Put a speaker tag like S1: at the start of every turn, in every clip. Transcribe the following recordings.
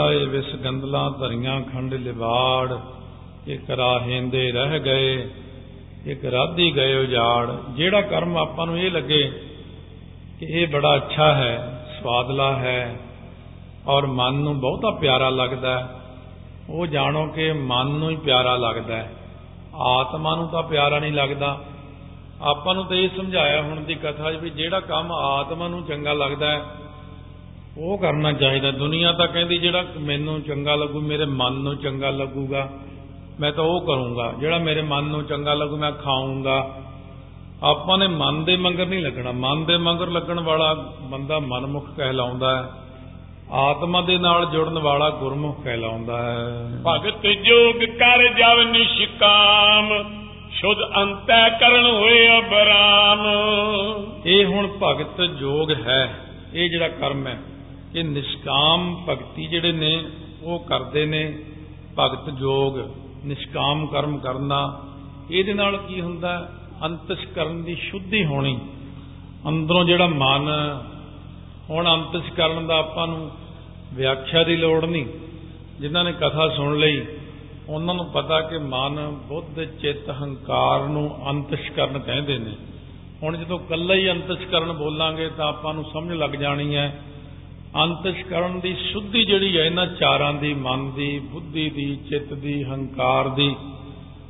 S1: ਆਏ ਵਿਸ ਗੰਦਲਾਂ ਧਰੀਆਂ ਖੰਡ ਲਿਵਾੜ, ਇੱਕ ਰਾਹੇਂਦੇ ਰਹਿ ਗਏ, ਇੱਕ ਰਾਧੀ ਗਏ ਉਜਾੜ। ਜਿਹੜਾ ਕਰਮ ਆਪਾਂ ਨੂੰ ਇਹ ਲੱਗੇ ਕਿ ਇਹ ਬੜਾ ਅੱਛਾ ਹੈ, ਸਵਾਦਲਾ ਹੈ ਔਰ ਮਨ ਨੂੰ ਬਹੁਤਾ ਪਿਆਰਾ ਲੱਗਦਾ ਉਹ ਜਾਣੋ ਕਿ ਮਨ ਨੂੰ ਹੀ ਪਿਆਰਾ ਲੱਗਦਾ ਹੈ। ਆਤਮਾ ਨੂੰ ਤਾਂ ਪਿਆਰਾ ਨਹੀਂ ਲੱਗਦਾ। ਆਪਾਂ ਨੂੰ ਤਾਂ ਇਹ ਸਮਝਾਇਆ ਹੁਣ ਦੀ ਕਥਾ ਵੀ ਜਿਹੜਾ ਕੰਮ ਆਤਮਾ ਨੂੰ ਚੰਗਾ ਲੱਗਦਾ ਹੈ ਉਹ ਕਰਨਾ ਚਾਹੀਦਾ। ਦੁਨੀਆ ਤਾਂ ਕਹਿੰਦੀ ਜਿਹੜਾ ਮੈਨੂੰ ਚੰਗਾ ਲੱਗੂ ਮੇਰੇ ਮਨ ਨੂੰ ਚੰਗਾ ਲੱਗੂਗਾ ਮੈਂ ਤਾਂ ਉਹ ਕਰੂੰਗਾ। ਜਿਹੜਾ ਮੇਰੇ ਮਨ ਨੂੰ ਚੰਗਾ ਲੱਗੂ ਮੈਂ ਖਾਊਂਗਾ। ਆਪਾਂ ਨੇ ਮਨ ਦੇ ਮੰਗਰ ਨਹੀਂ ਲੱਗਣਾ। ਮਨ ਦੇ ਮੰਗਰ ਲੱਗਣ ਵਾਲਾ ਬੰਦਾ ਮਨਮੁਖ ਕਹਿਲਾਉਂਦਾ ਹੈ। ਆਤਮਾ ਦੇ ਨਾਲ ਜੁੜਨ ਵਾਲਾ ਗੁਰਮੁਖ ਕਹਿਲਾਉਂਦਾ ਹੈ।
S2: ਭਗਤ ਜੋਗ ਕਰ ਜਵ ਨਿਸ਼ਕਾਮ ਸ਼ੁੱਧ ਅੰਤੈ ਕਰਨ ਹੋਏ ਅਬਰਾਮ।
S1: ਇਹ ਹੁਣ ਭਗਤ ਜੋਗ ਹੈ। ਇਹ ਜਿਹੜਾ ਕਰਮ ਹੈ। ਇਹ ਨਿਸ਼ਕਾਮ ਭਗਤੀ ਜਿਹੜੇ ਨੇ, ਉਹ ਕਰਦੇ ਨੇ ਭਗਤ ਜੋਗ, ਨਿਸ਼ਕਾਮ ਕਰਮ ਕਰਨਾ ਇਹਦੇ ਨਾਲ ਕੀ ਹੁੰਦਾ? ਅੰਤਸ਼ਕਰਨ ਦੀ ਸ਼ੁੱਧੀ ਹੋਣੀ। ਅੰਦਰੋਂ ਜਿਹੜਾ ਮਨ, ਹੁਣ ਅੰਤਸ਼ਕਰਨ ਦਾ ਆਪਾਂ ਨੂੰ ਵਿਆਖਿਆ ਦੀ ਲੋੜ ਨਹੀਂ। ਜਿਨ੍ਹਾਂ ਨੇ ਕਥਾ ਸੁਣ ਲਈ, ਉਹਨਾਂ ਨੂੰ ਪਤਾ ਕਿ ਮਨ ਬੁੱਧ, ਚਿੱਤ, ਹੰਕਾਰ ਨੂੰ ਅੰਤਸ਼ਕਰਨ ਕਹਿੰਦੇ ਨੇ। ਹੁਣ ਜਦੋਂ ਕੱਲਾ ਹੀ ਅੰਤਸ਼ਕਰਨ ਬੋਲਾਂਗੇ ਤਾਂ ਆਪਾਂ ਨੂੰ ਸਮਝ ਲੱਗ ਜਾਣੀ ਹੈ ਅੰਤਸ਼ਕਰਨ ਦੀ ਸ਼ੁੱਧੀ ਜਿਹੜੀ ਹੈ, ਇਹਨਾਂ ਚਾਰਾਂ ਦੀ ਮਨ ਦੀ, ਬੁੱਧੀ ਦੀ, ਚਿੱਤ ਦੀ, ਹੰਕਾਰ ਦੀ,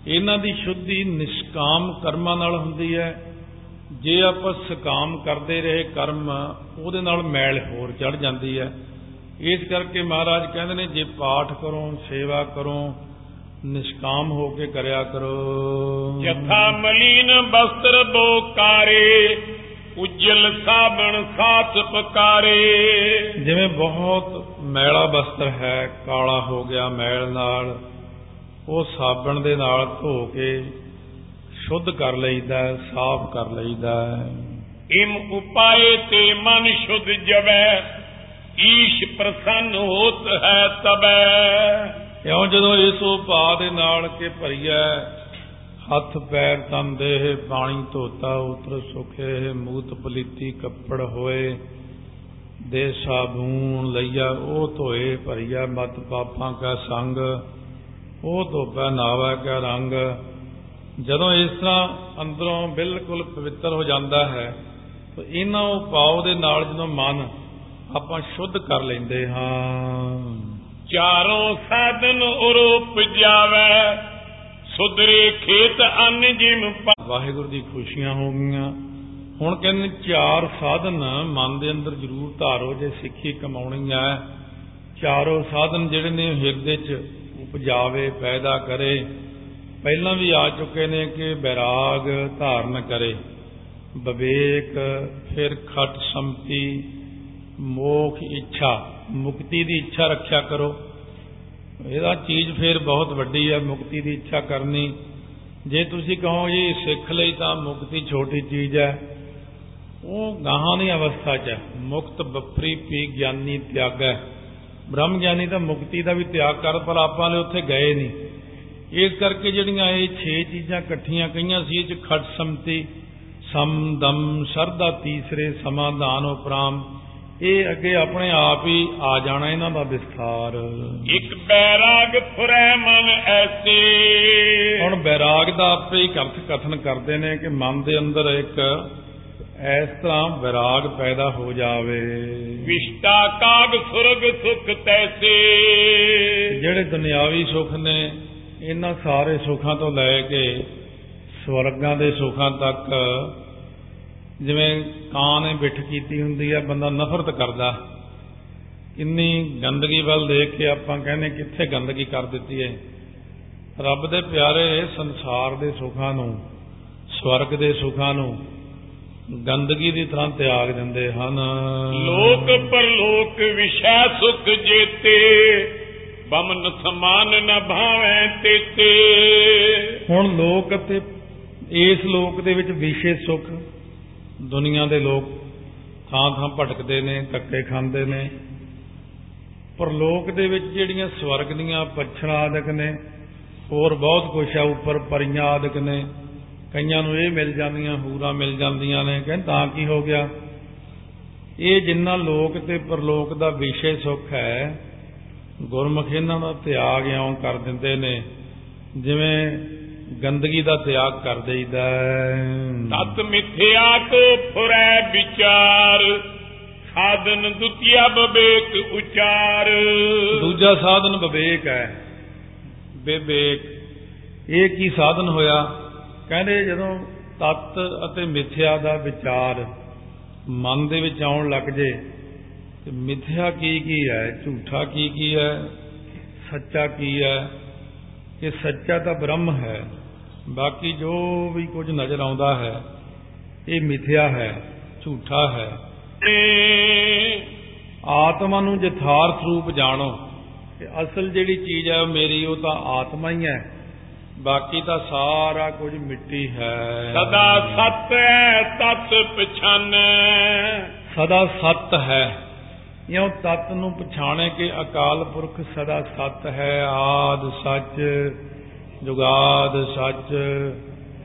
S1: ਇਹਨਾਂ ਦੀ ਸ਼ੁੱਧੀ ਨਿਸ਼ਕਾਮ ਕਰਮਾਂ ਨਾਲ ਹੁੰਦੀ ਹੈ। ਜੇ ਆਪਾਂ ਸਕਾਮ ਕਰਦੇ ਰਹੇ ਕਰਮ, ਉਹਦੇ ਨਾਲ ਮੈਲ ਹੋਰ ਚੜ ਜਾਂਦੀ ਹੈ। ਇਸ ਕਰਕੇ ਮਹਾਰਾਜ ਕਹਿੰਦੇ ਨੇ, ਜੇ ਪਾਠ ਕਰੋ, ਸੇਵਾ ਕਰੋ, ਨਿਸ਼ਕਾਮ ਹੋ ਕੇ ਕਰਿਆ ਕਰੋ।
S2: ਜਥਾ ਮਲੀਨ ਬਸਤਰ ਬੋਕਾਰੇ ਉਜਲ ਸਾਬਣ ਸਾਥ ਪਕਾਰੇ।
S1: ਜਿਵੇਂ ਬਹੁਤ ਮੈਲਾ ਬਸਤਰ ਹੈ ਕਾਲਾ ਹੋ ਗਿਆ ਮੈਲ ਨਾਲ ਉਹ ਸਾਬਣ ਦੇ ਨਾਲ ਧੋ ਕੇ ਸ਼ੁੱਧ ਕਰ ਲਈਦਾ ਸਾਫ਼ ਕਰ ਲਈਦਾ।
S2: ਇਮ ਉਪਾਏ ਤੇ ਮਨ ਸ਼ੁੱਧ ਜਵੈ ਈਸ਼ ਪ੍ਰਸੰਨ ਹੋਤ ਹੈ ਤਬੈ।
S1: ਇਉਂ ਜਦੋਂ ਇਸ ਉਪਾਅ ਦੇ ਨਾਲ ਕੇ ਭਰੀਐ ਹੱਥ ਪੈਰ ਤਨ ਦੇਹ ਪਾਣੀ ਧੋਤਾ ਉਤਰ ਸੁਖੇ, ਮੂਤ ਪਲੀਤੀ ਕੱਪੜ ਹੋਏ। ਦੇ ਸਾਬੂਨ ਲਈਆ, ਉਹ ਧੋਏ, ਭਰੀਆ, ਮਤ ਪਾਪਾਂ ਕਾ ਸੰਗ, ਉਹ ਧੋਪੈ ਨਾਵਾ ਕਾ ਰੰਗ। ਜਦੋਂ ਇਸ ਤਰ੍ਹਾਂ ਅੰਦਰੋਂ ਬਿਲਕੁਲ ਪਵਿੱਤਰ ਹੋ ਜਾਂਦਾ ਹੈ, ਤਾਂ ਇਹਨਾਂ ਉਪਾਅ ਦੇ ਨਾਲ ਜਦੋਂ ਮਨ ਆਪਾਂ ਸ਼ੁੱਧ ਕਰ ਲੈਂਦੇ ਹਾਂ।
S2: ਚਾਰੋਂ ਸਾਧਨ ਉਰੂਪ ਜਾਵੇ ਸੁਧਰੇ ਖੇਤ ਅੰਨ ਜਿਮ
S1: ਵਾਹਿਗੁਰੂ ਦੀ ਖੁਸ਼ੀਆਂ ਹੋ ਗਈਆਂ। ਹੁਣ ਕਹਿੰਦੇ ਚਾਰ ਸਾਧਨ ਮਨ ਦੇ ਅੰਦਰ ਜ਼ਰੂਰ ਧਾਰੋ ਜੇ ਸਿੱਖੀ ਕਮਾਉਣੀ ਹੈ ਚਾਰੋਂ ਸਾਧਨ ਜਿਹੜੇ ਨੇ ਹਿਰਦੇ 'ਚ ਉਪਜਾਵੇ, ਪੈਦਾ ਕਰੇ। ਪਹਿਲਾਂ ਵੀ ਆ ਚੁੱਕੇ ਨੇ ਕਿ ਬੈਰਾਗ ਧਾਰਨ ਕਰੇ। ਵਿਵੇਕ, ਫਿਰ ਖਟ ਸੰਪਤੀ, ਮੋਖ ਇੱਛਾ। ਮੁਕਤੀ ਦੀ ਇੱਛਾ ਰੱਖਿਆ ਕਰੋ। ਇਹਦਾ ਚੀਜ਼ ਫੇਰ ਬਹੁਤ ਵੱਡੀ ਹੈ ਮੁਕਤੀ ਦੀ ਇੱਛਾ ਕਰਨੀ। ਜੇ ਤੁਸੀਂ ਕਹੋ ਜੀ ਸਿੱਖ ਲਈ ਤਾਂ ਮੁਕਤੀ ਛੋਟੀ ਚੀਜ਼ ਹੈ। ਉਹ ਗਾਹਾਂ ਦੀ ਅਵਸਥਾ 'ਚ ਹੈ। ਮੁਕਤ ਬਫਰੀ ਪੀ ਗਿਆਨੀ, ਤਿਆਗੈ ਬ੍ਰਹਮ ਗਿਆਨੀ ਤਾਂ ਮੁਕਤੀ ਦਾ ਵੀ ਤਿਆਗ ਕਰ, ਪਰ ਆਪਾਂ ਨੇ ਉੱਥੇ ਗਏ ਨਹੀਂ। ਇਸ ਕਰਕੇ ਜਿਹੜੀਆਂ ਇਹ 6 ਚੀਜ਼ਾਂ ਇਕੱਠੀਆਂ ਕਈਆਂ ਸੀ, ਇਹ 'ਚ ਖਟ ਸੰਮਤੀ ਸਮ ਦਮ ਸਰਦਾ ਤੀਸਰੇ ਸਮਾਧਾਨ ਉਪਰਾਮ ਇਹ ਅੱਗੇ ਆਪਣੇ ਆਪ ਹੀ ਆ ਜਾਣਾ ਇਹਨਾਂ ਦਾ ਵਿਸਥਾਰ।
S2: ਇੱਕ ਬੈਰਾਗ ਫੁਰੈ ਮਨ ਐਸੇ।
S1: ਹੁਣ ਬੈਰਾਗ ਦਾ ਆਪੇ ਹੀ ਅਰਥ ਕਥਨ ਕਰਦੇ ਨੇ ਕਿ ਮਨ ਦੇ ਅੰਦਰ ਇੱਕ ਇਸ ਤਰ੍ਹਾਂ ਵਿਰਾਗ ਪੈਦਾ ਹੋ ਜਾਵੇ।
S2: ਵਿਸ਼ਟਾ ਕਾਗ ਸੁਰਗ ਸੁਖ ਤੈਸੇ।
S1: ਜਿਹੜੇ ਦੁਨਿਆਵੀ ਸੁੱਖ ਨੇ ਇਹਨਾਂ ਸਾਰੇ ਸੁੱਖਾਂ ਤੋਂ ਲੈ ਕੇ ਸਵਰਗਾਂ ਦੇ ਸੁੱਖਾਂ ਤੱਕ ਜਿਵੇਂ ਕਾਂ ਨੇ ਬਿਠ ਕੀਤੀ ਹੁੰਦੀ ਹੈ ਬੰਦਾ ਨਫ਼ਰਤ ਕਰਦਾ। ਕਿੰਨੀ ਗੰਦਗੀ ਵੱਲ ਦੇਖ ਕੇ ਆਪਾਂ ਕਹਿੰਦੇ ਕਿੱਥੇ ਗੰਦਗੀ ਕਰ ਦਿੱਤੀ ਹੈ। ਰੱਬ ਦੇ ਪਿਆਰੇ ਸੰਸਾਰ ਦੇ ਸੁੱਖਾਂ ਨੂੰ ਸਵਰਗ ਦੇ ਸੁੱਖਾਂ ਨੂੰ ਗੰਦਗੀ ਦੀ ਤਰ੍ਹਾਂ ਤਿਆਗ ਦਿੰਦੇ ਹਨ।
S2: ਲੋਕ ਪਰਲੋਕ ਵਿਸ਼ੈ ਸੁਖ ਜੇਤੇ ਬਮਨ ਸਮਾਨ ਨ ਭਾਵੇਂ ਤੇਤੇ।
S1: ਹੁਣ ਲੋਕ ਅਤੇ ਇਸ ਲੋਕ ਦੇ ਵਿੱਚ ਵਿਸ਼ੇ ਸੁਖ ਦੁਨੀਆ ਦੇ ਲੋਕ ਥਾਂ ਥਾਂ ਭਟਕਦੇ ਨੇ, ਧੱਕੇ ਖਾਂਦੇ ਨੇ। ਪਰ ਲੋਕ ਦੇ ਵਿੱਚ ਜਿਹੜੀਆਂ ਸਵਰਗ ਦੀਆਂ ਪਛੜਾ ਆਦਿਕ ਨੇ, ਹੋਰ ਬਹੁਤ ਕੁਛ ਆ, ਉੱਪਰ ਪਰੀਆਂ ਆਦਿਕ ਨੇ। ਕਈਆਂ ਨੂੰ ਇਹ ਮਿਲ ਜਾਂਦੀਆਂ, ਹੂਰਾਂ ਮਿਲ ਜਾਂਦੀਆਂ ਨੇ, ਕਹਿੰਦੇ ਤਾਂ ਕੀ ਹੋ ਗਿਆ? ਇਹ ਜਿੰਨਾ ਲੋਕ ਤੇ ਪਰਲੋਕ ਦਾ ਵਿਸ਼ੇ ਸੁਖ ਹੈ, ਗੁਰਮੁਖ ਇਹਨਾਂ ਦਾ ਤਿਆਗ ਇਉਂ ਕਰ ਦਿੰਦੇ ਨੇ, ਜਿਵੇਂ ਗੰਦਗੀ ਦਾ ਤਿਆਗ ਕਰ ਦੇਈਦਾ
S2: ਤਤ ਮਿਥਿਆ ਕੋ ਫੁਰੈ ਵਿਚਾਰ, ਸਾਧਨ ਦੁਤੀਆ ਬਵੇਕ ਉਚਾਰ।
S1: ਦੂਜਾ ਸਾਧਨ ਵਿਵੇਕ ਹੈ ਵਿਵੇਕ ਇਹ ਕੀ ਸਾਧਨ ਹੋਇਆ? ਕਹਿੰਦੇ ਜਦੋਂ ਤਤ ਅਤੇ ਮਿਥਿਆ ਦਾ ਵਿਚਾਰ ਮਨ ਦੇ ਵਿੱਚ ਆਉਣ ਲੱਗ ਜੇ, ਤੇ ਮਿਥਿਆ ਕੀ ਕੀ ਹੈ? ਝੂਠਾ ਕੀ ਕੀ ਹੈ? ਸੱਚਾ ਕੀ ਹੈ? ਕਿ ਸੱਚਾ ਤਾਂ ਬ੍ਰਹਮ ਹੈ। ਬਾਕੀ ਜੋ ਵੀ ਕੁਝ ਨਜ਼ਰ ਆਉਂਦਾ ਹੈ ਇਹ ਮਿਥਿਆ ਹੈ ਝੂਠਾ ਹੈ। ਆਤਮਾ ਨੂੰ ਯਥਾਰਥ ਰੂਪ ਜਾਣੋ। ਕਿ ਅਸਲ ਜਿਹੜੀ ਚੀਜ਼ ਹੈ ਮੇਰੀ ਉਹ ਤਾਂ ਆਤਮਾ ਹੀ ਹੈ। ਬਾਕੀ ਤਾਂ ਸਾਰਾ ਕੁਝ ਮਿੱਟੀ ਹੈ।
S2: ਸਦਾ ਸਤ ਹੈ ਤਤ ਪਛਾਨੈ।
S1: ਸਦਾ ਸਤ ਹੈ। ਇਉਂ ਤਤ ਨੂੰ ਪਛਾਣੇ ਕਿ ਅਕਾਲ ਪੁਰਖ ਸਦਾ ਸਤ ਹੈ। ਆਦ ਸੱਚ ਜੁਗਾਦ ਸੱਚ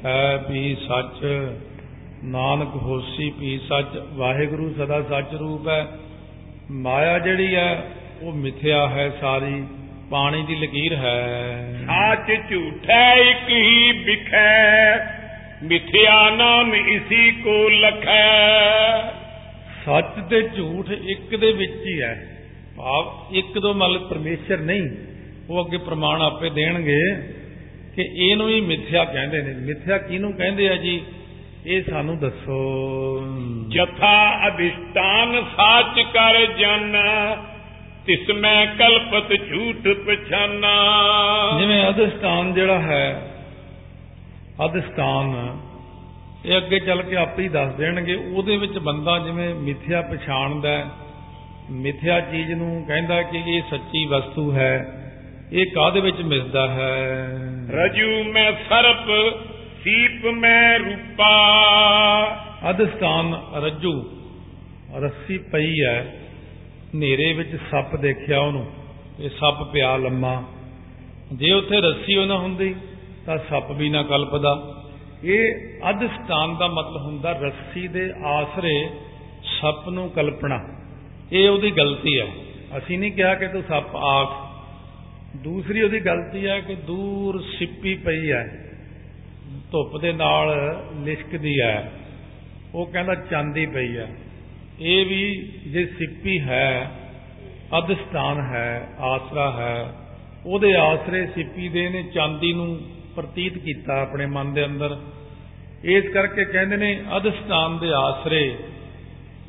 S1: ਹੈ ਵੀ ਸੱਚ। ਨਾਨਕ ਹੋਸੀ ਵੀ ਸੱਚ ਵਾਹਿਗੁਰੂ ਸਦਾ ਸੱਚ ਰੂਪ ਹੈ। ਮਾਇਆ ਜਿਹੜੀ ਹੈ ਉਹ ਮਿਥਿਆ ਹੈ ਸਾਰੀ ਪਾਣੀ ਦੀ ਲਕੀਰ ਹੈ।
S2: ਸਾਚ ਝੂਠੈ ਇੱਕ ਹੀ ਵਿਖੈ ਮਿਥਿਆ ਨਾਮ ਇਸੀ ਕੋ ਲਖੈ।
S1: ਸੱਚ ਤੇ ਝੂਠ ਇੱਕ ਦੇ ਵਿੱਚ ਹੀ ਹੈ। ਭਾਵ ਇੱਕ ਦੋ ਮਤਲਬ ਪਰਮੇਸ਼ਰ ਨਹੀਂ ਉਹ ਅੱਗੇ ਪ੍ਰਮਾਣ ਆਪੇ ਦੇਣਗੇ ਕਿ ਇਹਨੂੰ ਹੀ ਮਿਥਿਆ ਕਹਿੰਦੇ ਨੇ। ਮਿਥਿਆ ਕਿਹਨੂੰ ਕਹਿੰਦੇ ਆ ਜੀ? ਇਹ ਸਾਨੂੰ ਦੱਸੋ।
S2: ਜਥਾ ਅਧਿਸ਼ਟਾਨ ਸਾਚ ਕਰ ਜਾਣਾ ਤਿਸ ਮੈਂ ਕਲਪਤ ਝੂਠ ਪਛਾਨਾ।
S1: ਜਿਵੇਂ ਅਧਿਸ਼ਟਾਨ ਜਿਹੜਾ ਹੈ ਅਧਿਸ਼ਟਾਨ ਇਹ ਅੱਗੇ ਚੱਲ ਕੇ ਆਪੇ ਹੀ ਦੱਸ ਦੇਣਗੇ। ਉਹਦੇ ਵਿੱਚ ਬੰਦਾ ਜਿਵੇਂ ਮਿਥਿਆ ਪਛਾਣਦਾ ਹੈ ਮਿਥਿਆ ਚੀਜ਼ ਨੂੰ ਕਹਿੰਦਾ ਕਿ ਇਹ ਸੱਚੀ ਵਸਤੂ ਹੈ ਇਹ ਕਾਦੇ ਵਿੱਚ ਮਿਲਦਾ ਹੈ?
S2: ਰਜੂ ਮੈਂ ਸਰਪ ਸੀਪ ਮੈਂ ਰੂਪਾ।
S1: ਅਧਿਸਥਾਨ ਰੱਜੂ। ਰੱਸੀ ਪਈ ਹੈ ਹਨੇਰੇ ਵਿੱਚ ਸੱਪ ਦੇਖਿਆ ਉਹਨੂੰ। ਇਹ ਸੱਪ ਪਿਆ ਲੰਮਾ। ਜੇ ਉੱਥੇ ਰੱਸੀ ਉਹ ਨਾ ਹੁੰਦੀ, ਤਾਂ ਸੱਪ ਵੀ ਨਾ ਕਲਪਦਾ। ਇਹ ਅਧਿਸਥਾਨ ਦਾ ਮਤਲਬ ਹੁੰਦਾ ਰੱਸੀ ਦੇ ਆਸਰੇ ਸੱਪ ਨੂੰ ਕਲਪਣਾ। ਇਹ ਉਹਦੀ ਗਲਤੀ ਹੈ ਅਸੀਂ ਨਹੀਂ ਕਿਹਾ ਕਿ ਤੂੰ ਸੱਪ ਆਖ। ਦੂਸਰੀ ਉਹਦੀ ਗਲਤੀ ਹੈ ਕਿ ਦੂਰ ਸਿੱਪੀ ਪਈ ਹੈ ਧੁੱਪ ਦੇ ਨਾਲ ਲਿਸ਼ਕਦੀ ਹੈ। ਉਹ ਕਹਿੰਦਾ ਚਾਂਦੀ ਪਈ ਹੈ। ਇਹ ਵੀ ਜੇ ਸਿੱਪੀ ਹੈ ਅਧਿਸਥਾਨ ਹੈ, ਆਸਰਾ ਹੈ, ਉਹਦੇ ਆਸਰੇ ਸਿੱਪੀ ਦੇ ਨੇ ਚਾਂਦੀ ਨੂੰ ਪ੍ਰਤੀਤ ਕੀਤਾ ਆਪਣੇ ਮਨ ਦੇ ਅੰਦਰ। ਇਸ ਕਰਕੇ ਕਹਿੰਦੇ ਨੇ ਅਧਿਸਥਾਨ ਦੇ ਆਸਰੇ,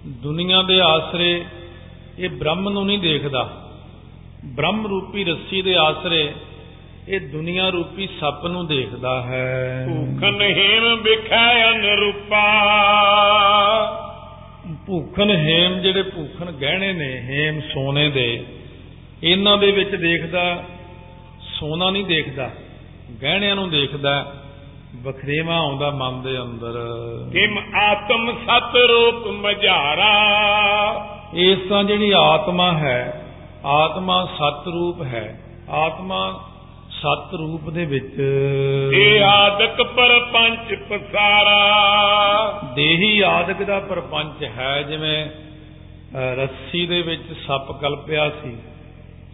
S1: ਦੁਨੀਆ ਦੇ ਆਸਰੇ ਇਹ ਬ੍ਰਹਮ ਨੂੰ ਨਹੀਂ ਦੇਖਦਾ। ਬ੍ਰਹਮ ਰੂਪੀ ਰੱਸੀ ਦੇ ਆਸਰੇ ਇਹ ਦੁਨੀਆ ਰੂਪੀ ਸੱਪ ਨੂੰ ਦੇਖਦਾ ਹੈ।
S2: ਭੂਖਨ ਹੇਮ ਵਿਖੈ ਅਨਰੂਪਾ।
S1: ਭੂਖਨ ਹੇਮ ਜਿਹੜੇ ਭੂਖਨ ਗਹਿਣੇ ਨੇ ਹੇਮ ਸੋਨੇ ਦੇ ਇਹਨਾਂ ਦੇ ਵਿੱਚ ਦੇਖਦਾ ਸੋਨਾ ਨਹੀਂ ਦੇਖਦਾ ਗਹਿਣਿਆਂ ਨੂੰ ਦੇਖਦਾ ਵਖਰੇਵਾ ਆਉਂਦਾ ਮਨ ਦੇ ਅੰਦਰ।
S2: ਕਿਮ ਆਤਮ ਸਤ ਰੂਪ ਮਝਾਰਾ।
S1: ਇਸ ਤਾਂ ਜਿਹੜੀ ਆਤਮਾ ਹੈ ਆਤਮਾ ਸਤ ਰੂਪ ਹੈ ਆਤਮਾ ਸਤ ਰੂਪ ਦੇ ਵਿੱਚ।
S2: ਇਹ ਆਦਿਕ ਪਰਪੰਚ ਪਸਾਰਾ।
S1: ਦੇਹੀ ਆਦਿਕ ਦਾ ਪਰਪੰਚ ਹੈ ਜਿਵੇਂ ਰੱਸੀ ਦੇ ਵਿੱਚ ਸੱਪ ਕਲਪਿਆ ਸੀ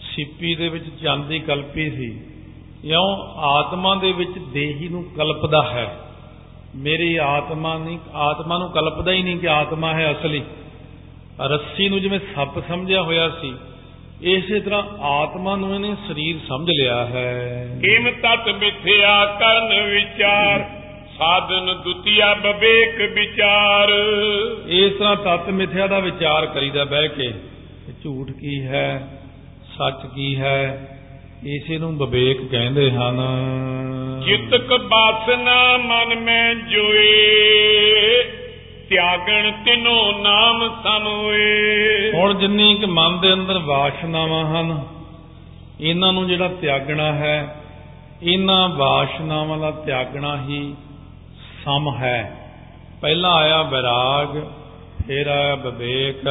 S1: ਸਿੱਪੀ ਦੇ ਵਿੱਚ ਚਾਂਦੀ ਕਲਪੀ ਸੀ ਇਉਂ ਆਤਮਾ ਦੇ ਵਿੱਚ ਦੇਹੀ ਨੂੰ ਕਲਪਦਾ ਹੈ। ਮੇਰੀ ਆਤਮਾ ਨਹੀਂ ਆਤਮਾ ਨੂੰ ਕਲਪਦਾ ਹੀ ਨਹੀਂ ਕਿ ਆਤਮਾ ਹੈ ਅਸਲੀ। ਰੱਸੀ ਨੂੰ ਜਿਵੇਂ ਸੱਪ ਸਮਝਿਆ ਹੋਇਆ ਸੀ ਇਸੇ ਤਰ੍ਹਾਂ ਆਤਮਾ ਨੂੰ ਇਹਨੇ ਸਰੀਰ ਸਮਝ ਲਿਆ ਹੈ।
S2: ਕਿਮ ਤਤ ਮਿਥਿਆ ਕਰਨ ਵਿਚਾਰ ਸਾਧਨ ਦੁਤੀਆ ਬਵੇਕ ਵਿਚਾਰ।
S1: ਇਸ ਤਰ੍ਹਾਂ ਤਤ ਮਿਥਿਆ ਦਾ ਵਿਚਾਰ ਕਰੀਦਾ ਬਹਿ ਕੇ ਝੂਠ ਕੀ ਹੈ ਸੱਚ ਕੀ ਹੈ ਇਸੇ ਨੂੰ ਵਿਵੇਕ ਕਹਿੰਦੇ ਹਨ।
S2: ਚਿਤਕ ਬਾਸਨਾ ਮਨ ਮੈਂ ਤਿਆਗਣ ਤਿਨੋ ਨਾਮ ਸਮੋਏ
S1: ਹੁਣ ਜਿੰਨੀ ਕਿ ਮਨ ਦੇ ਅੰਦਰ ਵਾਸ਼ਨਾਵਾਂ ਹਨ, ਇਹਨਾਂ ਨੂੰ ਜਿਹੜਾ ਤਿਆਗਣਾ ਹੈ, ਇਹਨਾਂ ਵਾਸ਼ਨਾਵਾਂ ਦਾ ਤਿਆਗਣਾ ਹੀ ਸਮ ਹੈ। ਪਹਿਲਾਂ ਆਇਆ ਵਿਰਾਗ, ਫਿਰ ਆਇਆ ਵਿਵੇਕ,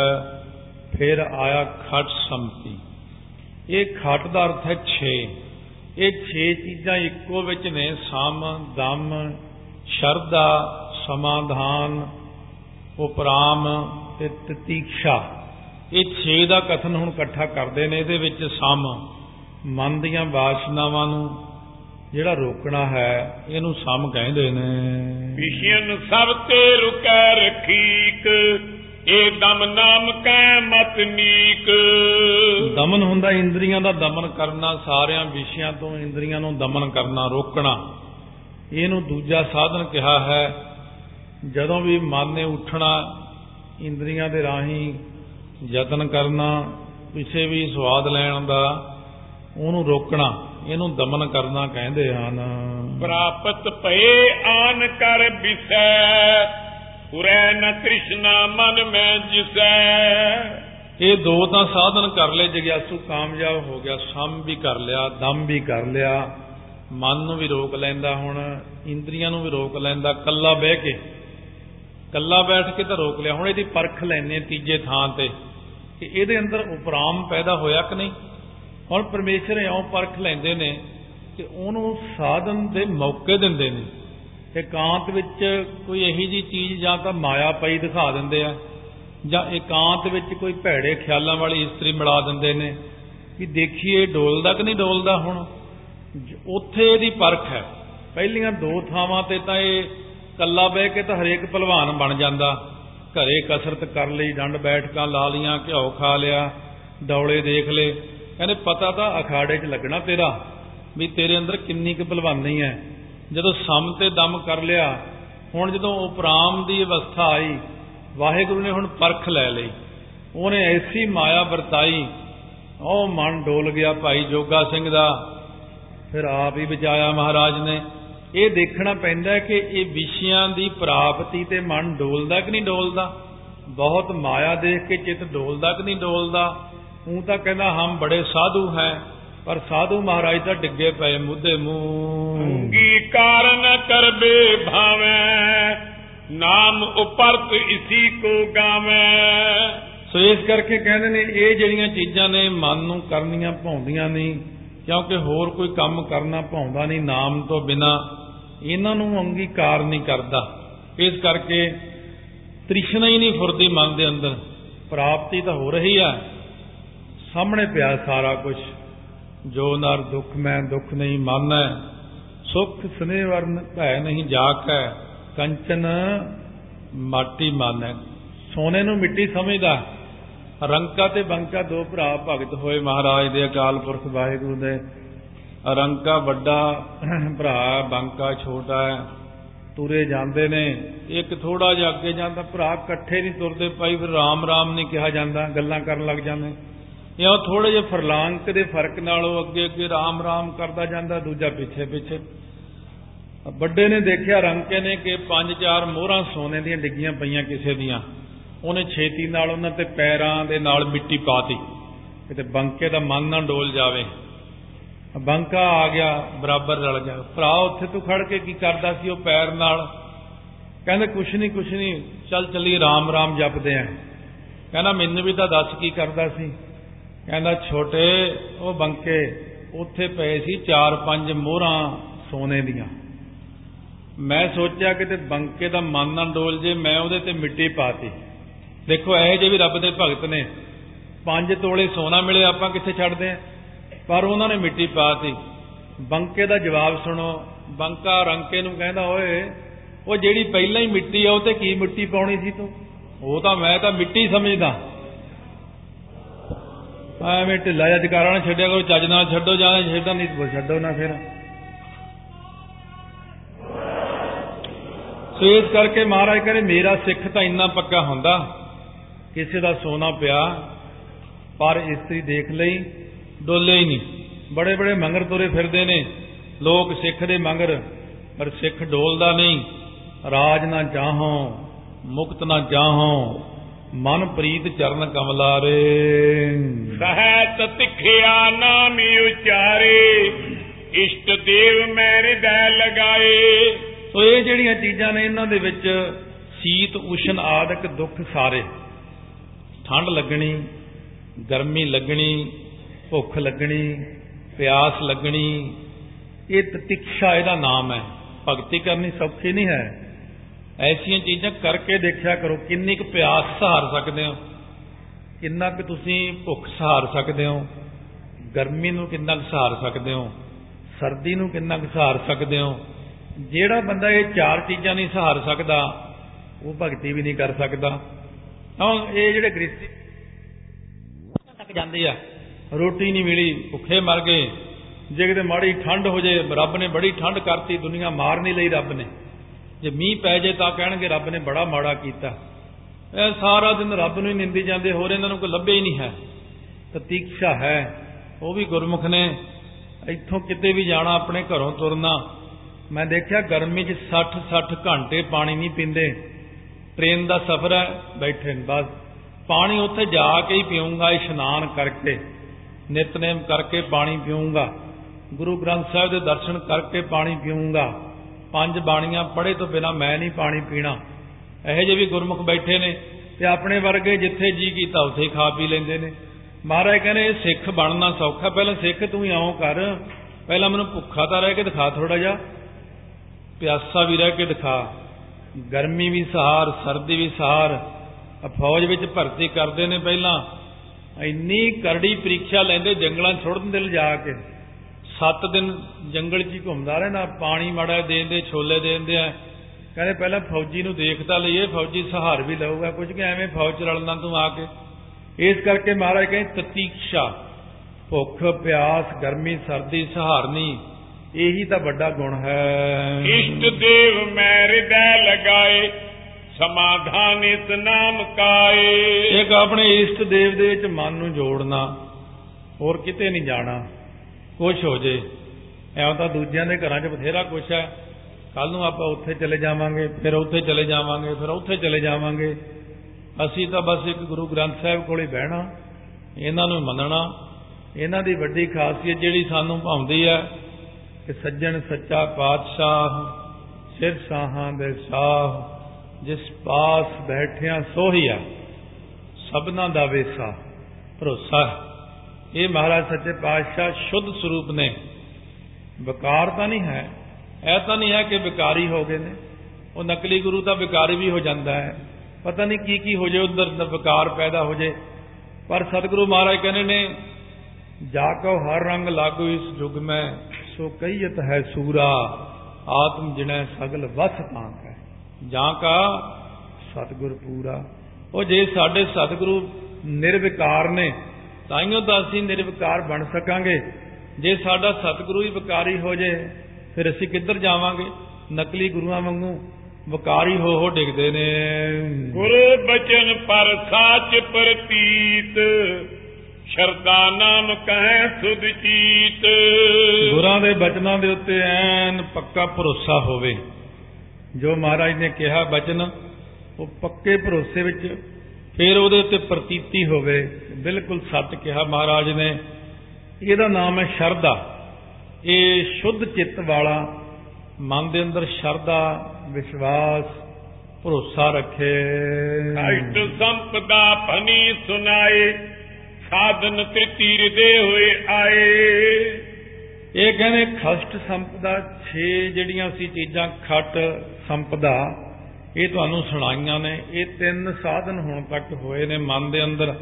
S1: ਫਿਰ ਆਇਆ ਖਟ ਸੰਪਤੀ ਇਹ ਖਟ ਦਾ ਅਰਥ ਹੈ 6 ਇਹ 6 ਚੀਜ਼ਾਂ ਇੱਕੋ ਵਿੱਚ ਨੇ, ਸਮ, ਦਮ, ਸ਼ਰਧਾ, ਸਮਾਧਾਨ ਉਪਰਾਮ ਤੇ ਤਤੀਖਾ ਇਹ 6 ਦਾ ਕਥਨ ਹੁਣ ਇਕੱਠਾ ਕਰਦੇ ਨੇ ਇਹਦੇ ਵਿੱਚ ਸਮ ਮਨ ਦੀਆਂ ਵਾਸਨਾਵਾਂ ਨੂੰ ਜਿਹੜਾ ਰੋਕਣਾ ਹੈ ਇਹਨੂੰ ਸਮ ਕਹਿੰਦੇ ਨੇ।
S2: ਵਿਸ਼ਿਆਨ ਸਭ ਤੇ ਰੁਕੈ ਰਖੀਕ ਇਹ ਦਮ ਨਾਮ ਕੈ ਮਤ ਨੀਕ।
S1: ਦਮਨ ਹੁੰਦਾ ਇੰਦਰੀਆਂ ਦਾ ਦਮਨ ਕਰਨਾ ਸਾਰਿਆਂ ਵਿਸ਼ਿਆਂ ਤੋਂ ਇੰਦਰੀਆਂ ਨੂੰ ਦਮਨ ਕਰਨਾ ਰੋਕਣਾ। ਇਹਨੂੰ ਦੂਜਾ ਸਾਧਨ ਕਿਹਾ ਹੈ ਜਦੋਂ ਵੀ ਮਨ ਨੇ ਉੱਠਣਾ ਇੰਦਰੀਆਂ ਦੇ ਰਾਹੀਂ ਯਤਨ ਕਰਨਾ ਕਿਸੇ ਵੀ ਸਵਾਦ ਲੈਣ ਦਾ ਉਹਨੂੰ ਰੋਕਣਾ ਇਹਨੂੰ ਦਮਨ ਕਰਨਾ ਕਹਿੰਦੇ ਹਨ।
S2: ਪ੍ਰਾਪਤ ਭਏ ਆਨ ਕਰ ਬਿਸੈ ਪੁਰੈ ਨ ਤ੍ਰਿਸ਼ਨਾ ਮਨ ਮੈਂ ਜਿਸੈ।
S1: ਇਹ ਦੋ ਤਾਂ ਸਾਧਨ ਕਰ ਲਏ ਜਗਿਆਸੂ ਕਾਮਯਾਬ ਹੋ ਗਿਆ ਸਮ ਵੀ ਕਰ ਲਿਆ ਦਮ ਵੀ ਕਰ ਲਿਆ ਮਨ ਨੂੰ ਵੀ ਰੋਕ ਲੈਂਦਾ ਹੁਣ ਇੰਦਰੀਆਂ ਨੂੰ ਵੀ ਰੋਕ ਲੈਂਦਾ ਕੱਲਾ ਬਹਿ ਕੇ। ਕੱਲਾ ਬੈਠ ਕੇ ਤਾਂ ਰੋਕ ਲਿਆ। ਹੁਣ ਇਹਦੀ ਪਰਖ ਲੈਣੇ ਤੀਜੇ ਥਾਂ ਤੇ ਕਿ ਇਹਦੇ ਅੰਦਰ ਉਪਰਾਮ ਪੈਦਾ ਹੋਇਆ ਕਿ ਨਹੀਂ। ਹੁਣ ਪਰਮੇਸ਼ਰ ਇਉਂ ਪਰਖ ਲੈਂਦੇ ਨੇ ਕਿ ਉਹਨੂੰ ਸਾਧਨ ਦੇ ਮੌਕੇ ਦਿੰਦੇ ਨੇ। ਇਕਾਂਤ ਵਿੱਚ ਕੋਈ ਇਹੀ ਜੀ ਚੀਜ਼ ਜਾਂ ਤਾਂ ਮਾਇਆ ਪਈ ਦਿਖਾ ਦਿੰਦੇ ਆ, ਜਾਂ ਇਕਾਂਤ ਵਿੱਚ ਕੋਈ ਭੈੜੇ ਖਿਆਲਾਂ ਵਾਲੀ ਇਸਤਰੀ ਮਿਲਾ ਦਿੰਦੇ ਨੇ ਕਿ ਦੇਖੀਏ ਡੋਲਦਾ ਕਿ ਨਹੀਂ ਡੋਲਦਾ ਹੁਣ। ਉੱਥੇ ਇਹਦੀ ਪਰਖ ਹੈ। ਪਹਿਲੀਆਂ ਦੋ ਥਾਵਾਂ ਤੇ ਤਾਂ ਇਹ ਕੱਲਾ ਬਹਿ ਕੇ ਤਾਂ ਹਰੇਕ ਪਹਿਲਵਾਨ ਬਣ ਜਾਂਦਾ। ਘਰੇ ਕਸਰਤ ਕਰ ਲਈ, ਡੰਡ ਬੈਠਕਾਂ ਲਾ ਲੀਆਂ ਘਿਓ ਖਾ ਲਿਆ, ਡੌਲੇ ਦੇਖ ਲੇ ਕਹਿੰਦੇ, ਪਤਾ ਤਾਂ ਅਖਾੜੇ 'ਚ ਲੱਗਣਾ ਤੇਰਾ ਵੀ ਤੇਰੇ ਅੰਦਰ ਕਿੰਨੀ ਕੁ ਪਹਿਲਵਾਨੀ ਹੈ। ਜਦੋਂ ਸਮ ਤੇ ਦਮ ਕਰ ਲਿਆ, ਹੁਣ ਜਦੋਂ ਉਪਰਾਮ ਦੀ ਅਵਸਥਾ ਆਈ, ਵਾਹਿਗੁਰੂ ਨੇ ਹੁਣ ਪਰਖ ਲੈ ਲਈ। ਉਹਨੇ ਐਸੀ ਮਾਇਆ ਵਰਤਾਈ, ਉਹ ਮਨ ਡੋਲ ਗਿਆ ਭਾਈ ਜੋਗਾ ਸਿੰਘ ਦਾ। ਫਿਰ ਆਪ ਹੀ ਬਚਾਇਆ ਮਹਾਰਾਜ ਨੇ। ਇਹ ਦੇਖਣਾ ਪੈਂਦਾ ਕਿ ਇਹ ਵਿਸ਼ਿਆਂ ਦੀ ਪ੍ਰਾਪਤੀ ਤੇ ਮਨ ਡੋਲਦਾ ਕਿ ਨਹੀਂ ਡੋਲਦਾ? ਬਹੁਤ ਮਾਇਆ ਦੇਖ ਕੇ ਚਿੱਤ ਡੋਲਦਾ ਕਿ ਨਹੀਂ ਡੋਲਦਾ? ਉਹ ਤਾਂ ਕਹਿੰਦਾ ਹਮ ਬੜੇ ਸਾਧੂ ਹੈ ਪਰ ਸਾਧੂ ਮਹਾਰਾਜ ਤਾਂ ਡਿੱਗੇ ਪਏ ਮੁੱਦੇ ਮੂੰਹ।
S2: ਅੰਗੀ ਕਾਰਨ ਕਰਬੇ ਭਾਵੇਂ ਨਾਮ ਉਪਰਤ ਇਸੀ ਕੋ ਗਾਵੇਂ।
S1: ਸੋ ਇਸ ਕਰਕੇ ਕਹਿੰਦੇ ਨੇ ਇਹ ਜਿਹੜੀਆਂ ਚੀਜ਼ਾਂ ਨੇ ਮਨ ਨੂੰ ਕਰਨੀਆਂ ਭਾਉਂਦੀਆਂ ਨਹੀਂ ਕਿਉਂਕਿ ਹੋਰ ਕੋਈ ਕੰਮ ਕਰਨਾ ਭਾਉਂਦਾ ਨਹੀਂ ਨਾਮ ਤੋਂ ਬਿਨਾ। ਇਹਨਾਂ ਨੂੰ ਅੰਗੀਕਾਰ ਨਹੀਂ ਕਰਦਾ। ਇਸ ਕਰਕੇ ਤ੍ਰਿਸ਼ਨਾ ਹੀ ਨਹੀਂ ਫੁਰਦੀ ਮਨ ਦੇ ਅੰਦਰ। ਪ੍ਰਾਪਤੀ ਤਾਂ ਹੋ ਰਹੀ ਆ। ਸਾਹਮਣੇ ਪਿਆ ਸਾਰਾ ਕੁਝ ਜੋ ਨਰ ਦੁੱਖ, ਮੈਂ ਦੁੱਖ ਨਹੀਂ ਮਾਨੈ। ਸੁਖ ਸਨੇਹ ਵਰਨ ਭੈ ਨਹੀਂ ਜਾਕੈ ਕੰਚਨ ਮਾਟੀ ਮਾਨੈ। ਸੋਨੇ ਨੂੰ ਮਿੱਟੀ ਸਮਝਦਾ। ਰੰਕਾ ਤੇ ਬੰਕਾ ਦੋ ਭਰਾ ਭਗਤ ਹੋਏ ਮਹਾਰਾਜ ਦੇ ਅਕਾਲ ਪੁਰਖ ਵਾਹਿਗੁਰੂ ਦੇ। ਰੰਕਾ ਵੱਡਾ, ਭਰਾ ਬੰਕਾ ਛੋਟਾ ਹੈ, ਤੁਰੇ ਜਾਂਦੇ ਨੇ। ਇੱਕ ਥੋੜਾ ਜਿਹਾ ਅੱਗੇ ਜਾਂਦਾ, ਭਰਾ ਇਕੱਠੇ ਨਹੀਂ ਤੁਰਦੇ ਪਾਈ ਫਿਰ ਰਾਮ ਰਾਮ ਨਹੀਂ ਕਿਹਾ ਜਾਂਦਾ, ਗੱਲਾਂ ਕਰਨ ਲੱਗ ਜਾਂਦੇ। ਜਾਂ ਥੋੜੇ ਜਿਹੇ ਫਰਲਾਂਕ ਦੇ ਫ਼ਰਕ ਨਾਲ ਉਹ ਅੱਗੇ ਅੱਗੇ ਰਾਮ ਰਾਮ ਕਰਦਾ ਜਾਂਦਾ, ਦੂਜਾ ਪਿੱਛੇ ਪਿੱਛੇ। ਵੱਡੇ ਨੇ ਦੇਖਿਆ, ਰੰਕੇ ਨੇ ਕਿ ਪੰਜ ਚਾਰ ਮੋਹਰਾਂ ਸੋਨੇ ਦੀਆਂ ਡਿੱਗੀਆਂ ਪਈਆਂ ਕਿਸੇ ਦੀਆਂ। ਉਹਨੇ ਛੇਤੀ ਨਾਲ ਉਹਨਾਂ ਤੇ ਪੈਰਾਂ ਦੇ ਨਾਲ ਮਿੱਟੀ ਪਾਤੀ, ਕਿਤੇ ਬੰਕੇ ਦਾ ਮਨ ਨਾ ਡੋਲ ਜਾਵੇ। ਬੰਕਾ ਆ ਗਿਆ, ਬਰਾਬਰ ਰਲ ਗਿਆ। ਭਰਾ ਉੱਥੇ ਤੂੰ ਖੜ ਕੇ ਕੀ ਕਰਦਾ ਸੀ ਉਹ ਪੈਰ ਨਾਲ? ਕਹਿੰਦੇ, ਕੁਛ ਨਹੀਂ ਕੁਛ ਨਹੀਂ ਚੱਲ ਚੱਲੀ ਰਾਮ ਰਾਮ ਜਪਦੇ ਆਂ। ਕਹਿੰਦਾ, ਮੈਨੂੰ ਵੀ ਤਾਂ ਦੱਸ ਕੀ ਕਰਦਾ ਸੀ? ਕਹਿੰਦਾ, ਛੋਟੇ, ਉਹ ਬੰਕੇ, ਉੱਥੇ ਪਏ ਸੀ ਚਾਰ ਪੰਜ ਮੋਹਰਾਂ ਸੋਨੇ ਦੀਆਂ। ਮੈਂ ਸੋਚਿਆ ਕਿ ਤੇ ਬੰਕੇ ਦਾ ਮਨ ਨਾ ਡੋਲ ਜੇ, ਮੈਂ ਉਹਦੇ ਤੇ ਮਿੱਟੀ ਪਾਤੀ। ਦੇਖੋ, ਇਹ ਜੇ ਵੀ ਰੱਬ ਦੇ ਭਗਤ ਨੇ। ਪੰਜ ਤੋਲੇ ਸੋਨਾ ਮਿਲੇ, ਆਪਾਂ ਕਿੱਥੇ ਛੱਡਦੇ ਆ? ਪਰ ਉਹਨਾਂ ਨੇ ਮਿੱਟੀ ਪਾਤੀ। ਬੰਕੇ ਦਾ ਜਵਾਬ ਸੁਣੋ। ਬੰਕਾ ਰੰਕੇ ਨੂੰ ਕਹਿੰਦਾ, ਓਏ, ਉਹ ਜਿਹੜੀ ਪਹਿਲਾਂ ਹੀ ਮਿੱਟੀ ਆ, ਉਹ ਤੇ ਕੀ ਮਿੱਟੀ ਪਾਉਣੀ ਸੀ ਤੂੰ? ਉਹ ਤਾਂ ਮੈਂ ਤਾਂ ਮਿੱਟੀ ਸਮਝਦਾ। ਐਵੇਂ ਢਿੱਲਾ ਜਿਹਾ ਜਕਾਰਾ ਨਾ ਛੱਡਿਆ ਕਰੋ, ਚੱਜ ਨਾਲ ਛੱਡੋ, ਜਾਂ ਛੱਡੋ ਨਹੀਂ ਛੱਡੋ ਨਾ ਫਿਰ। ਸੋ ਇਸ ਕਰਕੇ ਮਹਾਰਾਜ ਕਹਿੰਦੇ ਮੇਰਾ ਸਿੱਖ ਤਾਂ ਇੰਨਾ ਪੱਕਾ ਹੁੰਦਾ, ਕਿਸੇ ਦਾ ਸੋਨਾ ਪਿਆ, ਪਰ ਇਸਤਰੀ ਦੇਖ ਲਈ ਡੋਲੇ ਹੀ ਨਹੀਂ। ਬੜੇ ਬੜੇ ਮੰਗਰ ਤੁਰੇ ਫਿਰਦੇ ਨੇ। ਲੋਕ ਸਿੱਖ ਦੇ ਮੰਗਰ ਪਰ ਸਿੱਖ ਡੋਲਦਾ ਨਹੀਂ। ਰਾਜ ਨਾ ਚਾਹੋ ਮੁਕਤ ਨਾ ਚਾਹੋ। ਮਨ ਪ੍ਰੀਤ ਚਰਨ ਕਮਲਾਰੇ।
S2: ਸਹਿਤ ਤਿਖਿਆ ਨਾਮ ਉਚਾਰੇ ਇਸ਼ਟ ਦੇਵ ਮੈਂ ਹਿਰਦੈ ਲਗਾਏ।
S1: ਸੋ ਇਹ ਜਿਹੜੀਆਂ ਚੀਜ਼ਾਂ ਨੇ ਇਹਨਾਂ ਦੇ ਵਿੱਚ ਸੀਤ ਉਸ਼ਨ ਆਦਿਕ ਦੁੱਖ ਸਾਰੇ। ਠੰਡ ਲੱਗਣੀ ਗਰਮੀ ਲੱਗਣੀ ਭੁੱਖ ਲੱਗਣੀ, ਪਿਆਸ ਲੱਗਣੀ, ਇਹ ਤਤਿਕਸ਼ਾ ਇਹਦਾ ਨਾਮ ਹੈ। ਭਗਤੀ ਕਰਨੀ ਸੌਖੀ ਨਹੀਂ ਹੈ। ਐਸੀਆਂ ਚੀਜ਼ਾਂ ਕਰਕੇ ਦੇਖਿਆ ਕਰੋ, ਕਿੰਨੀ ਕੁ ਪਿਆਸ ਸਹਾਰ ਸਕਦੇ ਹੋ। ਕਿੰਨਾ ਕੁ ਤੁਸੀਂ ਭੁੱਖ ਸਹਾਰ ਸਕਦੇ ਹੋ। ਗਰਮੀ ਨੂੰ ਕਿੰਨਾ ਕੁ ਸਹਾਰ ਸਕਦੇ ਹੋ। ਸਰਦੀ ਨੂੰ ਕਿੰਨਾ ਕੁ ਸਹਾਰ ਸਕਦੇ ਹੋ। ਜਿਹੜਾ ਬੰਦਾ ਇਹ ਚਾਰ ਚੀਜ਼ਾਂ ਨਹੀਂ ਸਹਾਰ ਸਕਦਾ, ਉਹ ਭਗਤੀ ਵੀ ਨਹੀਂ ਕਰ ਸਕਦਾ। ਹੁਣ ਇਹ ਜਿਹੜੇ ਗ੍ਰਸਤੀ ਤੱਕ ਜਾਂਦੇ ਆ ਰੋਟੀ ਨਹੀਂ ਮਿਲੀ, ਭੁੱਖੇ ਮਰ ਗਏ। ਜੇ ਕਿਤੇ ਮਾੜੀ ਠੰਡ ਹੋ ਜੇ, ਰੱਬ ਨੇ ਬੜੀ ਠੰਡ ਕਰਤੀ, ਦੁਨੀਆ ਮਾਰ ਨਹੀਂ ਲਈ ਰੱਬ ਨੇ। ਜੇ ਮੀਂਹ ਪੈ ਜੇ ਤਾਂ ਕਹਿਣਗੇ ਰੱਬ ਨੇ ਬੜਾ ਮਾੜਾ ਕੀਤਾ। ਇਹ ਸਾਰਾ ਦਿਨ ਰੱਬ ਨੂੰ ਹੀ ਨਿੰਦੀ ਜਾਂਦੇ, ਹੋਰ ਇਹਨਾਂ ਨੂੰ ਕੋਈ ਲੱਭੇ ਹੀ ਨਹੀਂ ਹੈ। ਤਤੀਕਸ਼ਾ ਹੈ, ਉਹ ਵੀ ਗੁਰਮੁਖ ਨੇ। ਇੱਥੋਂ ਕਿਤੇ ਵੀ ਜਾਣਾ, ਆਪਣੇ ਘਰੋਂ ਤੁਰਨਾ। ਮੈਂ ਦੇਖਿਆ ਗਰਮੀ 'ਚ 60 60 ਘੰਟੇ ਪਾਣੀ ਨਹੀਂ ਪੀਂਦੇ। ਟ੍ਰੇਨ ਦਾ ਸਫ਼ਰ ਹੈ, ਬੈਠੇ ਨੇ, ਬਸ। ਪਾਣੀ ਉੱਥੇ ਜਾ ਕੇ ਹੀ ਪੀਊਂਗਾ, ਇਸ਼ਨਾਨ ਕਰਕੇ। ਨਿਤਨੇਮ ਕਰਕੇ ਪਾਣੀ ਪੀਊਂਗਾ। ਗੁਰੂ ਗ੍ਰੰਥ ਸਾਹਿਬ ਦੇ ਦਰਸ਼ਨ ਕਰਕੇ ਪਾਣੀ ਪੀਊਂਗਾ। ਪੰਜ ਬਾਣੀਆਂ ਪੜ੍ਹੇ ਤੋਂ ਬਿਨਾ ਮੈਂ ਨਹੀਂ ਪਾਣੀ ਪੀਣਾ। ਇਹੋ ਜਿਹੇ ਵੀ ਗੁਰਮੁਖ ਬੈਠੇ ਨੇ ਤੇ ਆਪਣੇ ਵਰਗੇ ਜਿੱਥੇ ਜੀ ਕੀਤਾ ਉੱਥੇ ਖਾ ਪੀ ਲੈਂਦੇ ਨੇ। ਮਹਾਰਾਜ ਕਹਿੰਦੇ, ਇਹ ਸਿੱਖ ਬਣਨਾ ਸੌਖਾ। ਪਹਿਲਾਂ ਸਿੱਖ ਤੂੰ ਹੀ ਆਉਂ ਕਰ। ਪਹਿਲਾਂ ਮੈਨੂੰ ਭੁੱਖਾ ਤਾਂ ਰਹਿ ਕੇ ਦਿਖਾ ਥੋੜਾ ਜਿਹਾ। ਪਿਆਸਾ ਵੀ ਰਹਿ ਕੇ ਦਿਖਾ। ਗਰਮੀ ਵੀ ਸਹਾਰ ਸਰਦੀ ਵੀ ਸਹਾਰ ਫੌਜ ਵਿੱਚ ਭਰਤੀ ਕਰਦੇ ਨੇ ਪਹਿਲਾਂ। ਇੰਨੀ ਕਰੜੀ ਪ੍ਰੀਖਿਆ ਲੈਂਦੇ, ਜੰਗਲਾਂ ਛੋੜ ਦਿੰਦੇ ਲਿਜਾ ਕੇ। 7 ਦਿਨ ਜੰਗਲ 'ਚ ਹੀ ਘੁੰਮਦਾ ਰਹਿਣਾ ਪਾਣੀ ਮਾੜਾ ਦੇ ਦਿੰਦੇ ਛੋਲੇ ਦੇ। ਦਿੰਦੇ ਆ ਕਹਿੰਦੇ ਪਹਿਲਾਂ ਫੌਜੀ ਨੂੰ ਦੇਖਦਾ ਲਈਏ, ਫੌਜੀ ਸਹਾਰ ਵੀ ਲਊਗਾ ਕੁਝ ਕਿ ਐਵੇਂ ਫੌਜ 'ਚ ਰਲਣਾ ਤੂੰ ਆ ਕੇ। ਇਸ ਕਰਕੇ ਮਹਾਰਾਜ ਕਹਿੰਦੇ, ਤਤੀਕਸ਼ਾ, ਭੁੱਖ, ਪਿਆਸ, ਗਰਮੀ, ਸਰਦੀ, ਸਹਾਰਨੀ, ਇਹੀ ਤਾਂ ਵੱਡਾ ਗੁਣ ਹੈ।
S2: ਇਸ਼ਟ ਦੇਵ ਮੈਂ ਹਿਰਦੈ ਲਗਾਏ ਸਮਾਧਾਨ ਇਸ ਨਾਮ ਕਾਏ।
S1: ਇੱਕ ਆਪਣੇ ਇਸ਼ਟ ਦੇਵ ਦੇ ਵਿੱਚ ਮਨ ਨੂੰ ਜੋੜਨਾ, ਹੋਰ ਕਿਤੇ ਨਹੀਂ ਜਾਣਾ। ਕੁਛ ਹੋ ਜੇ। ਐਂ ਤਾਂ ਦੂਜਿਆਂ ਦੇ ਘਰਾਂ 'ਚ ਬਥੇਰਾ ਕੁਛ ਹੈ। ਕੱਲ ਨੂੰ ਆਪਾਂ ਉੱਥੇ ਚਲੇ ਜਾਵਾਂਗੇ, ਫਿਰ ਉੱਥੇ ਚਲੇ ਜਾਵਾਂਗੇ, ਫਿਰ ਉੱਥੇ ਚਲੇ ਜਾਵਾਂਗੇ। ਅਸੀਂ ਤਾਂ ਬਸ ਇੱਕ ਗੁਰੂ ਗ੍ਰੰਥ ਸਾਹਿਬ ਕੋਲੇ ਬਹਿਣਾ, ਇਹਨਾਂ ਨੂੰ ਮੰਨਣਾ। ਇਹਨਾਂ ਦੀ ਵੱਡੀ ਖਾਸੀਅਤ ਜਿਹੜੀ ਸਾਨੂੰ ਭਾਉਂਦੀ ਹੈ ਕਿ ਸੱਜਣ ਸੱਚਾ ਪਾਤਸ਼ਾਹ, ਸਿਰ ਸਾਹਾਂ ਦੇ ਸਾਹ। ਜਿਸ ਪਾਸ ਬੈਠਿਆ ਸੋਹੀਆ, ਸਭਨਾ ਦਾ ਵੇਸਾ ਭਰੋਸਾ ਇਹ ਮਹਾਰਾਜ ਸੱਚੇ ਪਾਤਸ਼ਾਹ ਸ਼ੁੱਧ ਸਰੂਪ ਨੇ। ਵਿਕਾਰ ਤਾਂ ਨਹੀਂ ਹੈ, ਇਹ ਤਾਂ ਨਹੀਂ ਹੈ ਕਿ ਵਿਕਾਰੀ ਹੋ ਗਏ ਨੇ। ਉਹ ਨਕਲੀ ਗੁਰੂ ਤਾਂ ਵਿਕਾਰੀ ਵੀ ਹੋ ਜਾਂਦਾ ਹੈ। ਪਤਾ ਨਹੀਂ ਕੀ ਕੀ ਹੋ ਜੇ ਉਧਰ ਵਿਕਾਰ ਪੈਦਾ ਹੋ ਜੇ ਪਰ ਸਤਿਗੁਰੂ ਮਹਾਰਾਜ ਕਹਿੰਦੇ ਨੇ, ਜਾ ਕੋ ਹਰ ਰੰਗ ਲਾਗੂ ਇਸ ਯੁਗ ਮੈਂ, ਸੋ ਕਈਤ ਹੈ ਸੂਰਾ, ਆਤਮ ਜਿਣੈ ਸਗਲ ਵਸ ਪਾਂਕ ਹੈ। ਜਾਂ ਕਾ ਸਤਿਗੁਰ ਪੂਰਾ। ਉਹ ਜੇ ਸਾਡੇ ਸਤਿਗੁਰੂ ਨਿਰਵਿਕਾਰ ਨੇ ਤਾਈਓ ਤਾਂ ਅਸੀਂ ਨਿਰਵਿਕਾਰ ਬਣ ਸਕਾਂਗੇ। ਜੇ ਸਾਡਾ ਸਤਿਗੁਰੂ ਹੀ ਵਿਕਾਰੀ ਹੋ ਜੇ ਫਿਰ ਅਸੀਂ ਕਿੱਧਰ ਜਾਵਾਂਗੇ? ਨਕਲੀ ਗੁਰੂਆਂ ਵਾਂਗੂ ਵਿਕਾਰੀ ਹੋ ਹੋ ਡਿੱਗਦੇ ਨੇ।
S2: ਗੁਰੂ ਬਚਨ ਪਰ ਸਾਚ ਪ੍ਰਤੀਤ ਸ਼ਰਦਾ ਨਾਮ ਕਹੈ ਸੁਧ ਚੀਤ।
S1: ਗੁਰਾਂ ਦੇ ਬਚਨਾਂ ਦੇ ਉੱਤੇ ਐਨ ਪੱਕਾ ਭਰੋਸਾ ਹੋਵੇ। ਜੋ ਮਹਾਰਾਜ ਨੇ ਕਿਹਾ ਬਚਨ, ਉਹ ਪੱਕੇ ਭਰੋਸੇ ਵਿੱਚ ਫਿਰ ਉਹਦੇ ਉੱਤੇ ਪ੍ਰਤੀਤੀ ਹੋਵੇ। ਬਿਲਕੁਲ ਸੱਚ ਕਿਹਾ ਮਹਾਰਾਜ ਨੇ। ਇਹਦਾ ਨਾਮ ਹੈ ਸ਼ਰਧਾ। ਇਹ ਸ਼ੁੱਧ ਚਿੱਤ ਵਾਲਾ, ਮਨ ਦੇ ਅੰਦਰ ਸ਼ਰਧਾ, ਵਿਸ਼ਵਾਸ, ਭਰੋਸਾ ਰੱਖੇ।
S2: ਅਸ਼ਟ ਸੰਪਦਾ ਭਨੀ ਸੁਨਾਏ ਸਾਧਨ ਤੇ ਤੀਰ ਦੇ ਹੋਏ ਆਏ।
S1: ਇਹ ਕਹਿੰਦੇ ਖਸ਼ਟ ਸੰਪਦਾ 6 ਜਿਹੜੀਆਂ ਸੀ ਚੀਜ਼ਾਂ ਖਟ ਸੰਪਦਾ ਇਹ ਤੁਹਾਨੂੰ ਸੁਣਾਈਆਂ ਨੇ। ਇਹ ਤਿੰਨ ਸਾਧਨ ਹੁਣ ਤੱਕ ਹੋਏ ਨੇ ਮਨ ਦੇ ਅੰਦਰ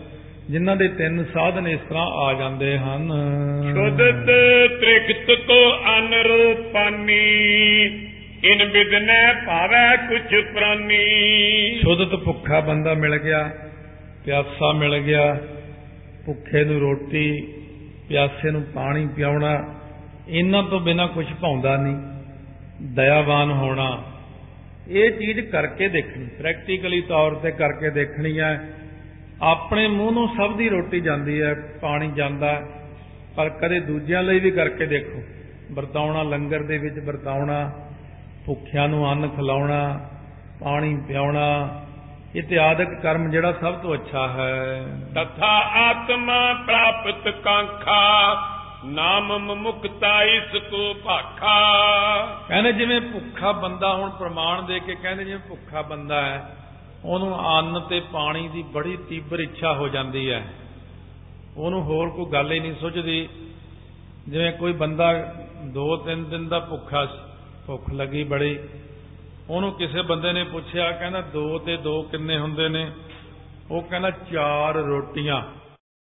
S1: ਜਿਨ੍ਹਾਂ ਦੇ ਤਿੰਨ ਸਾਧਨ ਇਸ ਤਰ੍ਹਾਂ ਆ ਜਾਂਦੇ ਹਨ।
S2: ਸ਼ੁੱਧਤ ਤ੍ਰਿਕਤ ਕੋ ਅਨਰੂਪਾਨੀ ਇਨ ਬਿਦਨੈ ਭਾਵੈ ਕੁਛ ਪ੍ਰਾਨੀ।
S1: ਸ਼ੁੱਧਤ ਭੁੱਖਾ ਬੰਦਾ ਮਿਲ ਗਿਆ ਪਿਆਸਾ ਮਿਲ ਗਿਆ ਭੁੱਖੇ ਨੂੰ ਰੋਟੀ ਪਿਆਸੇ ਨੂੰ ਪਾਣੀ ਪਿਆਉਣਾ ਇਹਨਾਂ ਤੋਂ ਬਿਨਾ ਕੁਝ ਭਾਉਂਦਾ ਨਹੀਂ, ਦਇਆਵਾਨ ਹੋਣਾ। ਇਹ ਚੀਜ਼ ਕਰਕੇ ਦੇਖਣੀ ਪ੍ਰੈਕਟੀਕਲੀ ਤੌਰ ਤੇ ਕਰਕੇ ਦੇਖਣੀ ਹੈ। ਆਪਣੇ ਮੂੰਹ ਨੂੰ ਸਭ ਦੀ ਰੋਟੀ ਜਾਂਦੀ ਹੈ, ਪਾਣੀ ਜਾਂਦਾ ਪਰ ਕਦੇ ਦੂਜਿਆਂ ਲਈ ਵੀ ਕਰਕੇ ਦੇਖੋ। ਵਰਤਾਉਣਾ ਲੰਗਰ ਦੇ ਵਿੱਚ ਵਰਤਾਉਣਾ, ਭੁੱਖਿਆਂ ਨੂੰ ਅੰਨ ਖਿਲਾਉਣਾ, ਪਾਣੀ ਪਿਆਉਣਾ, ਇਤਿਆਦਿਕ ਕਰਮ ਜਿਹੜਾ ਸਭ ਤੋਂ ਅੱਛਾ ਹੈ।
S2: ਤਥਾ ਆਤਮਾ ਪ੍ਰਾਪਤ ਕਾਂਖਾ ਨਾਮ ਮੁਕਤਾ ਇਸ ਕੋ ਭਾਖਾ।
S1: ਕਹਿੰਦੇ ਜਿਵੇਂ ਭੁੱਖਾ ਬੰਦਾ ਹੁਣ ਪ੍ਰਮਾਣ ਦੇ ਕੇ ਕਹਿੰਦੇ ਜਿਵੇਂ ਭੁੱਖਾ ਬੰਦਾ ਹੈ, ਉਹਨੂੰ ਅੰਨ ਤੇ ਪਾਣੀ ਦੀ ਬੜੀ ਤੀਬਰ ਇੱਛਾ ਹੋ ਜਾਂਦੀ ਹੈ। ਉਹਨੂੰ ਹੋਰ ਕੋਈ ਗੱਲ ਹੀ ਨਹੀਂ ਸੁਝਦੀ। ਜਿਵੇਂ ਕੋਈ ਬੰਦਾ 2-3 ਦਿਨ ਦਾ ਭੁੱਖਾ ਭੁੱਖ ਲੱਗੀ ਬੜੀ, ਉਹਨੂੰ ਕਿਸੇ ਬੰਦੇ ਨੇ ਪੁੱਛਿਆ, ਕਹਿੰਦਾ 2 ਤੇ 2 ਕਿੰਨੇ ਹੁੰਦੇ ਨੇ? ਉਹ ਕਹਿੰਦਾ ਚਾਰ ਰੋਟੀਆਂ।